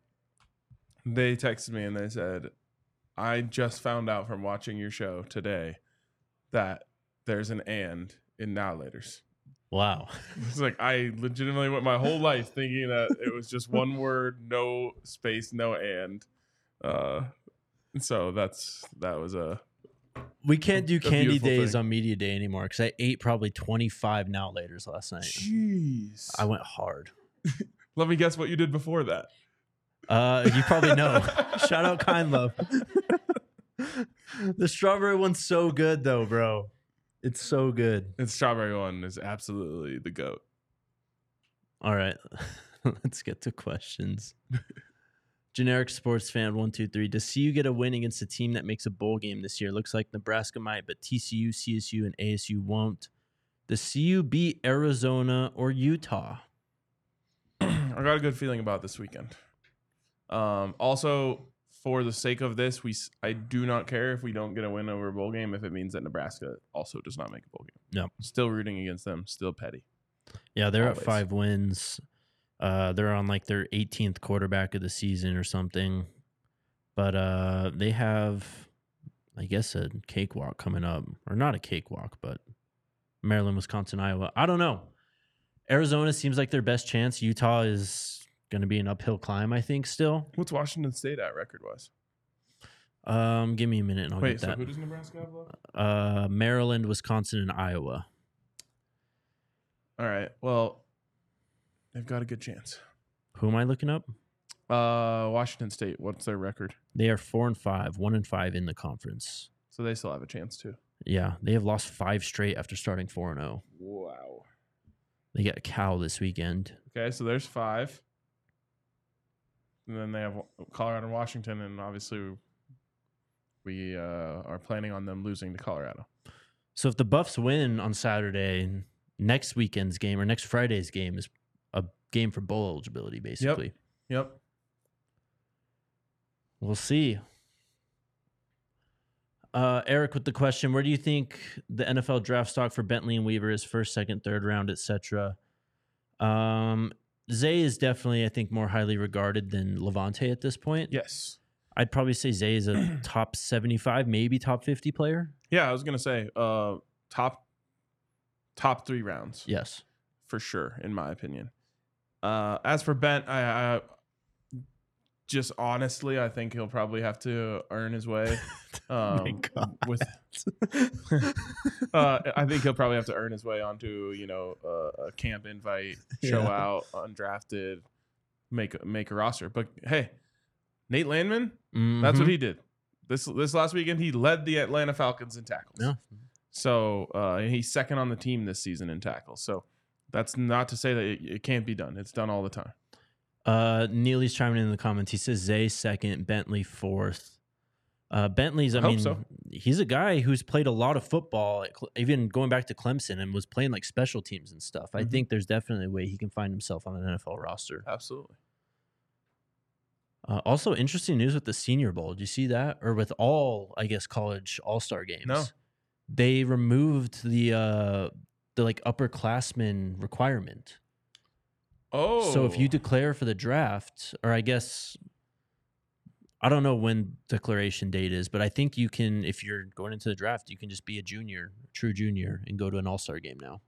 they texted me and they said, "I just found out from watching your show today that there's an and in now laters." Wow. It's like I legitimately went my whole life thinking that it was just one word, no space, no and. Uh, so that's that was a We can't do candy days thing. on media day anymore because I ate probably 25 now laters last night. jeez. I went hard. Let me guess what you did before that. Uh, you probably know. Shout out Kind Love. the strawberry one's so good though, bro. It's so good. The strawberry one is absolutely the goat. All right, let's get to questions. Generic sports fan one two three. Does CU get a win against a team that makes a bowl game this year? Looks like Nebraska might, but TCU, CSU, and ASU won't. Does CU beat Arizona or Utah? I got a good feeling about this weekend. Um, also, for the sake of this, we I do not care if we don't get a win over a bowl game if it means that Nebraska also does not make a bowl game. Yep. Still rooting against them. Still petty. Yeah, they're Always. at five wins. Uh, they're on like their 18th quarterback of the season or something. But uh, they have, I guess, a cakewalk coming up, or not a cakewalk, but Maryland, Wisconsin, Iowa. I don't know. Arizona seems like their best chance. Utah is going to be an uphill climb, I think. Still, What's Washington State at record wise? um, give me a minute and I'll Wait, get so that. who does Nebraska have left? uh, Maryland, Wisconsin, and Iowa. All right. Well, they've got a good chance. Who am I looking up? Uh, Washington State. What's their record? They are four and five, one and five in the conference. So they still have a chance too. Yeah, they have lost five straight after starting four and zero. Wow. They get Cal this weekend. Okay, so there's five. And then they have Colorado and Washington, and obviously we uh, are planning on them losing to Colorado. So if the Buffs win on Saturday, next weekend's game or next Friday's game is a game for bowl eligibility, basically. Yep. yep. We'll see. Uh, Eric with the question: Where do you think the NFL draft stock for Bentley and Weaver is first, second, third round, etc.? Um, Zay is definitely, I think, more highly regarded than LaVonta at this point. Yes. I'd probably say Zay is a top seventy-five, maybe top fifty player. Yeah, I was gonna say uh, top top three rounds Yes. for sure, in my opinion. Uh, as for Bent, I, I just honestly, I think he'll probably have to earn his way. Oh Um, with uh, I think he'll probably have to earn his way onto you know uh, a camp invite, show Yeah. out, undrafted, make a- make a roster. But hey, Nate Landman, that's what he did. This this last weekend, he led the Atlanta Falcons in tackles. Yeah. So uh, he's second on the team this season in tackles. So that's not to say that it, it can't be done. It's done all the time. Uh, Neely's chiming in the comments. He says Zay second, Bentley fourth, Uh, Bentley's, I, I mean, so. he's a guy who's played a lot of football, even going back to Clemson and was playing like special teams and stuff. I Mhm. think there's definitely a way he can find himself on an NFL roster. Absolutely. Uh, also, interesting news with the Senior Bowl. Did you see that? Or with all, I guess, college All Star games? No. They removed the uh, the like upperclassmen requirement. Oh, So if you declare for the draft, or I guess I don't know when declaration date is, but I think you can if you're going into the draft, you can just be a junior, true junior, and go to an all star game now.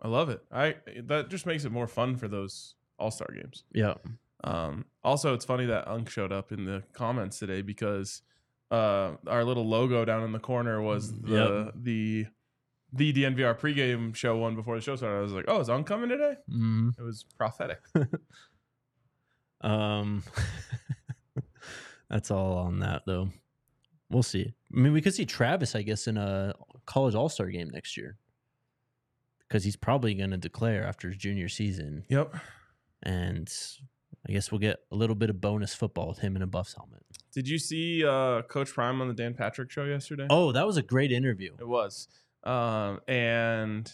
I love it. I that just makes it more fun for those All Star games. Yeah. Um, also, it's funny that Unk showed up in the comments today because uh, our little logo down in the corner was the Yep. the the DNVR pregame show one before the show started. I was like, "Oh, is Unk coming today?" Mm-hmm. It was prophetic. Um, that's all on that though. We'll see. I mean, we could see Travis, I guess, in a college all star game next year because he's probably going to declare after his junior season, yep. and I guess we'll get a little bit of bonus football with him in a Buffs helmet. Did you see uh, Coach Prime on the Dan Patrick show yesterday? Oh, that was a great interview. It was. Um, and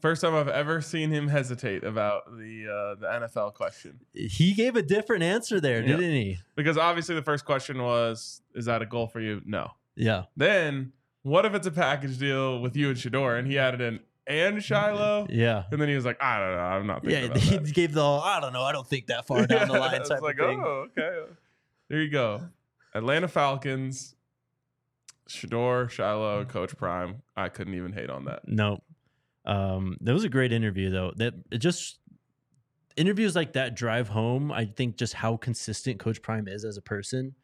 first time I've ever seen him hesitate about the uh, the NFL question. He gave a different answer there, didn't he? Because obviously the first question was, is that a goal for you? No. Yeah. Then what if it's a package deal with you and Shedeur? And he added an and Shiloh. Yeah. And then he was like, I don't know, I'm not thinking Yeah, he that. gave the I don't know, I don't think that far down the line type like, of thing. oh, okay. There you go. Atlanta Falcons, Shedeur, Shiloh, Coach Prime. I couldn't even hate on that. No. Um, that was a great interview though. That it just interviews like that drive home, I think just how consistent Coach Prime is as a person.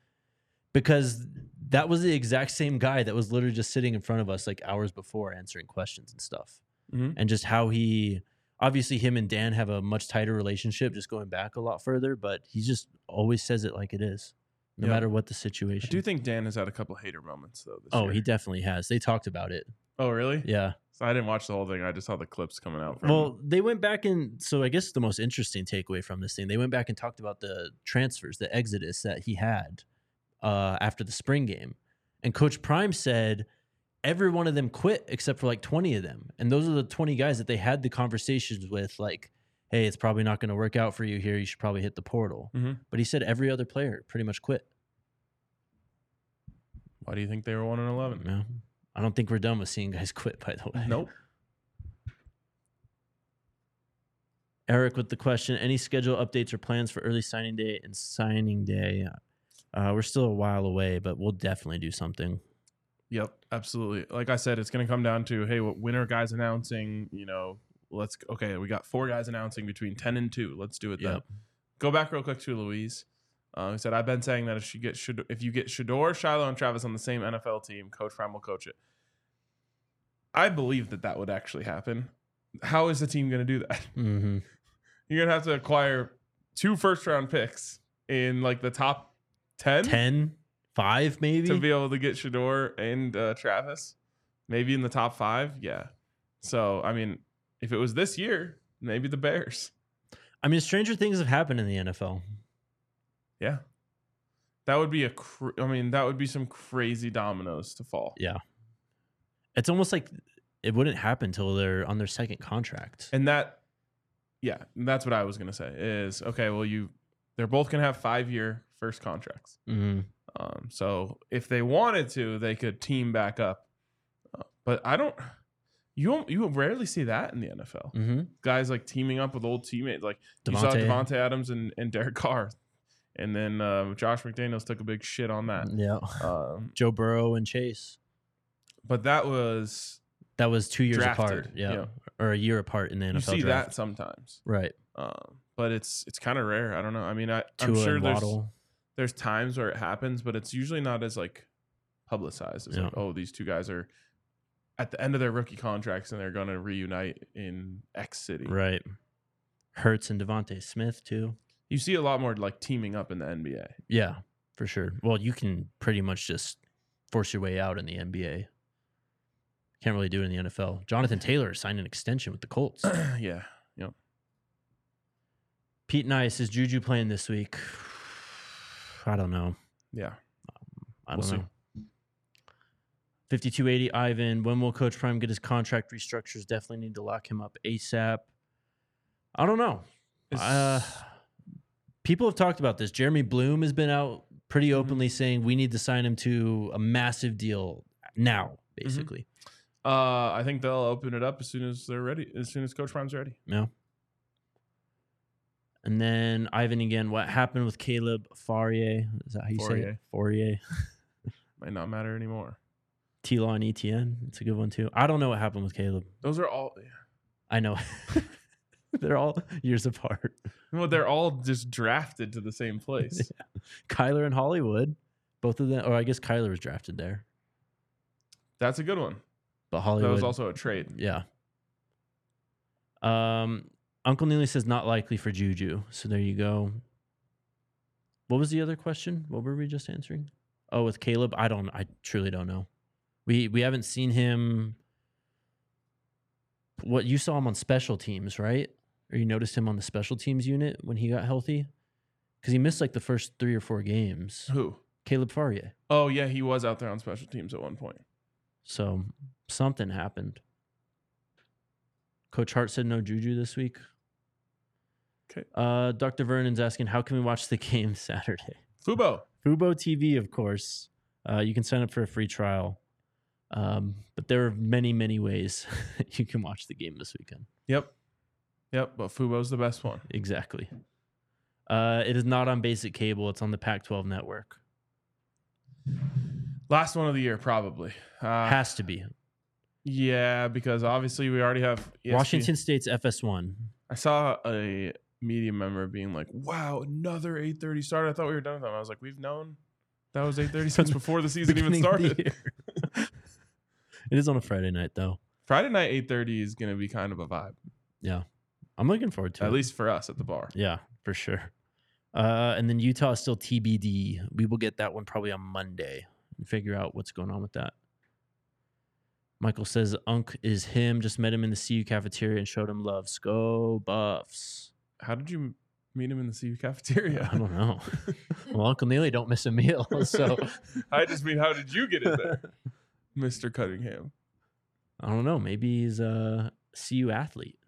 Because that was the exact same guy that was literally just sitting in front of us like hours before answering questions and stuff. Mhm. And just how he obviously him and Dan have a much tighter relationship, just going back a lot further, but he just always says it like it is, no Yeah. matter what the situation. I do think Dan has had a couple hater moments though. This oh, year. he definitely has. They talked about it. Oh, really? Yeah. So I didn't watch the whole thing. I just saw the clips coming out. From Well, they went back and so I guess the most interesting takeaway from this thing, they went back and talked about the transfers, the exodus that he had uh, after the spring game, and Coach Prime said every one of them quit except for like twenty of them, and those are the twenty guys that they had the conversations with, like, "Hey, it's probably not going to work out for you here. You should probably hit the portal." Mhm. But he said every other player pretty much quit. why do you think they were one and eleven? No, I don't think we're done with seeing guys quit. By the way, Nope. Eric with the question: Any schedule updates or plans for early signing day and signing day? Uh, we're still a while away, but we'll definitely do something. Yep, absolutely. Like I said, it's going to come down to hey, what when are guys announcing? You know, let's okay. We got four guys announcing between ten and two. Let's do it then. Go back real quick to Louise. Uh, he said, "I've been saying that if she gets Shad- if you get Shedeur, Shiloh, and Travis on the same NFL team, Coach Prime will coach it." I believe that that would actually happen. How is the team going to do that? Mm-hmm. You're going to have to acquire two first round picks in like the top 10, 10, 5 maybe. to be able to get Shedeur and uh, Travis. Maybe in the top five. Yeah. So, I mean, if it was this year, maybe the Bears. I mean, stranger things have happened in the NFL. Yeah. That would be a, cr- I mean, that would be some crazy dominoes to fall. Yeah, it's almost like it wouldn't happen until they're on their second contract. And that, yeah, that's what I was going to say is okay, well, you, they're both going to have five year first contracts. hmm Um, so if they wanted to, they could team back up. Uh, but I don't. You you rarely see that in the NFL. hmm Guys like teaming up with old teammates. Like you saw Davante. Davante Adams and, and Derek Carr, and then uh, Josh McDaniels took a big shit on that. Yeah, Um, Joe Burrow and Chase. but that was That was two years Drafted, apart. Yeah. yeah. or a year apart in the NFL you see draft. that sometimes. right? Um, but it's it's kind of rare. I don't know. I mean, I, I'm sure there's there's times where it happens, but it's usually not as like publicized. It's like, oh, these two guys are at the end of their rookie contracts and they're going to reunite in X city. Right. Hurts and DeVonta Smith too. You see a lot more like teaming up in the NBA. Yeah, for sure. Well, you can pretty much just force your way out in the NBA. Can't really do it in the NFL. Jonathan Taylor signed an extension with the Colts. yeah. Yep. Pete Nice is Juju playing this week. I don't know. Yeah. Um, I We'll don't see. Know. 5280 Ivan. When will Coach Prime get his contract restructures? Definitely need to lock him up ASAP. I don't know. Uh, people have talked about this. Jeremy Bloom has been out pretty Mm-hmm. openly saying we need to sign him to a massive deal now, Mm-hmm. basically. uh, I think they'll open it up as soon as they're ready. As soon as Coach Prime's ready. Yeah. And then Ivan again. What happened with Caleb Faurier? Is that how you say it? Fourier. Might not matter anymore. T Law and ETN. It's a good one too. I don't know what happened with Caleb. Those are all. I know. They're all years apart. Well, they're all just drafted to the same place. Kyler and Hollywood. Both of them or I guess Kyler was drafted there. That's a good one. But That Hollywood was also a trade. Yeah. Um Uncle Neely says not likely for Juju. So there you go. What was the other question? What were we just answering? Oh, with Caleb, I don't I truly don't know. We we haven't seen him what you saw him on special teams, right? Or you noticed him on the special teams unit when he got healthy? Cuz he missed like the first 3 or 4 games. Who? Caleb Fauria. Oh yeah, he was out there on special teams at one point. So something happened. Coach Hart said no Juju this week. 'Kay. Uh, Dr. Vernon's asking, how can we watch the game Saturday? Fubo. Fubo TV, of course. Uh, you can sign up for a free trial. Um, but there are many, many ways you can watch the game this weekend. Yep. Yep. But Fubo's the best one. Exactly. Uh, it is not on basic cable. It's on the Pac-12 network. Last one of the year, probably. Uh, Has to be. yeah, because obviously we already have Washington State's FS1. I saw a media member being like, "Wow, another 8:30 start." I thought we were done with them. I was like, "We've known that was 8:30 since before the season even the started." year. It is on a Friday night, though. Friday night 8:30 is going to be kind of a vibe, Yeah. I'm looking forward to it. at it. least for us at the bar. Yeah, for sure. Uh, and then Utah is still TBD. We will get that one probably on Monday and figure out what's going on with that. Michael says Unk is him. Just met him in the CU cafeteria and showed him love. Go Buffs. How did you meet him in the CU cafeteria? I don't know. well, Uncle Neely don't miss a meal, so I just mean, how did you get in there, Mister Cunningham? I don't know. Maybe he's a CU athlete.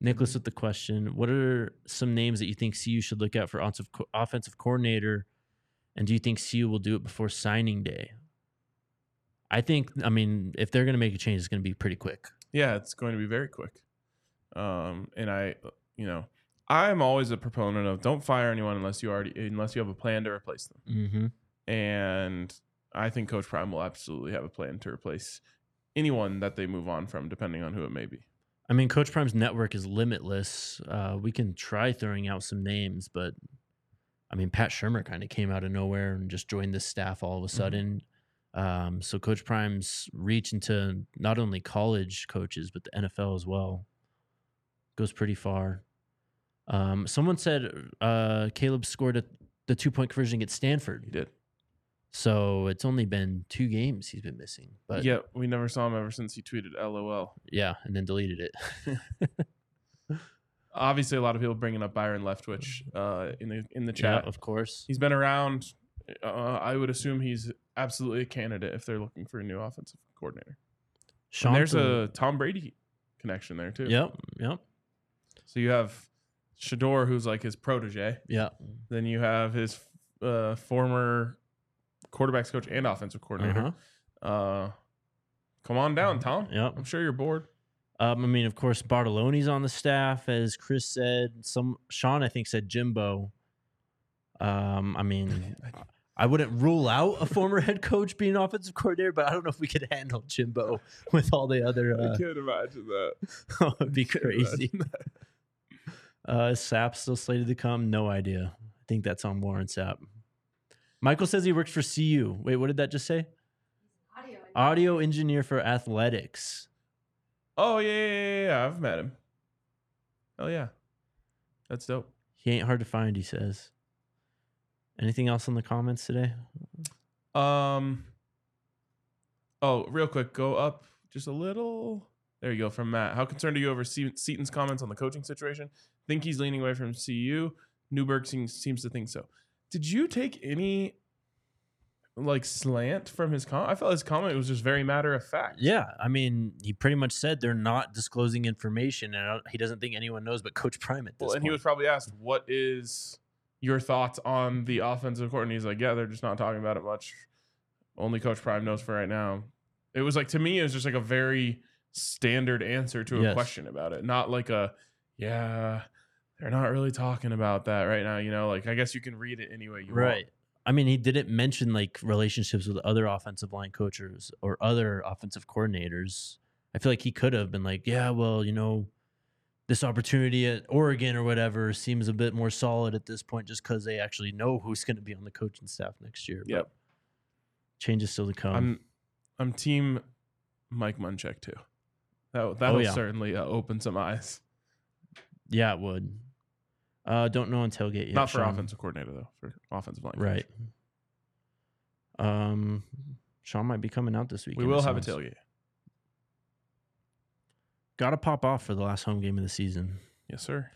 Nicholas with the question: What are some names that you think CU should look at for offensive coordinator, and do you think CU will do it before signing day? I think. I mean, if they're going to make a change, it's going to be pretty quick. Yeah, it's going to be very quick. Um, and I, you know, I'm always a proponent of don't fire anyone unless you already unless you have a plan to replace them. Mm-hmm. And I think Coach Prime will absolutely have a plan to replace anyone that they move on from, depending on who it may be. I mean, Coach Prime's network is limitless. Uh, we can try throwing out some names, but I mean, Pat Shurmur kind of came out of nowhere and just joined the staff all of a sudden. Um, so Coach Prime's reach into not only college coaches but the NFL as well goes pretty far. Um, someone said uh, Caleb scored a, the two point conversion against He Stanford, did. So it's only been two games he's been missing. But yeah, we never saw him ever since he tweeted LOL. yeah, and then deleted it. Obviously, a lot of people bringing up Byron Leftwich uh, in the in the yeah, chat. of course. He's been around. Uh, I would assume he's absolutely a candidate if they're looking for a new offensive coordinator. Sean and there's a Tom Brady connection there too. Yep, yep, So you have Shedeur, who's like his protege. yeah. Then you have his uh, former quarterbacks coach and offensive coordinator. Uh-huh. Uh, come on down, Tom. Yep. I'm sure you're bored. Um, I mean, of course, Bartoloni's on the staff, as Chris said. Some Sean, I think, said Jimbo. Um, I mean, I wouldn't rule out a former head coach being offensive coordinator, but I don't know if we could handle Jimbo with all the other. Uh, can't imagine that. it'd be crazy. Uh, is Sapp still slated to come? No idea. I think that's on Warren Sapp. Michael says he works for CU. Wait, what did that just say? Audio. Audio engineer for athletics. Oh yeah, yeah, yeah, yeah. I've met him. Oh yeah, that's dope. He ain't hard to find, he says. Anything else in the comments today? Um. Oh, real quick, go up just a little. There you go from Matt. How concerned are you over Se- Seaton's comments on the coaching situation? Think he's leaning away from CU. Newberg seems seems to think so. Did you take any like slant from his comment. I felt his comment was just very matter of fact. Yeah, I mean, he pretty much said they're not disclosing information, and he doesn't think anyone knows but Coach Prime at this Well, and he was probably asked, "What is your thoughts on the offensive court?" And he's like, "Yeah, they're just not talking about it much. Only Coach Prime knows for right now." It was like to me, it was just like a very standard answer to a Yes. question about it, not like a, "Yeah, they're not really talking about that right now." You know, like I guess you can read it any way you right. want. I mean, he didn't mention like relationships with other offensive line coaches or other offensive coordinators. I feel like he could have been like, yeah, well, you know, this opportunity at Oregon or whatever seems a bit more solid at this point just because they actually know who's going to be on the coaching staff next year. Yep. Change is still to come. I'm, I'm team Mike Munchak too. That that Oh, yeah. certainly uh, open some eyes. yeah, it would. Uh, don't know on tailgate yet. Not for Sean. offensive coordinator though, for offensive line. coach. Right. Um, Sean might be coming out this week. We will have a tailgate. Got to pop off for the last home game of the season. Yes, sir.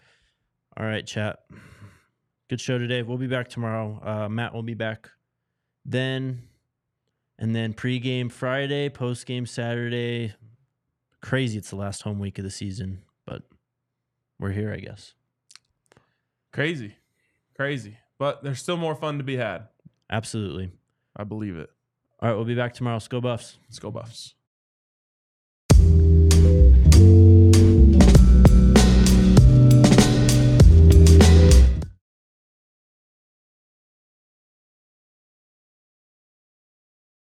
All right, chat. Good show today. We'll be back tomorrow. Uh, Matt will be back then, and then pregame Friday, postgame Saturday. Crazy! It's the last home week of the season, but we're here, I guess. Crazy. Crazy. But there's still more fun to be had. Absolutely. I believe it. All right, we'll be back tomorrow. Let's go Buffs. Let's go Buffs.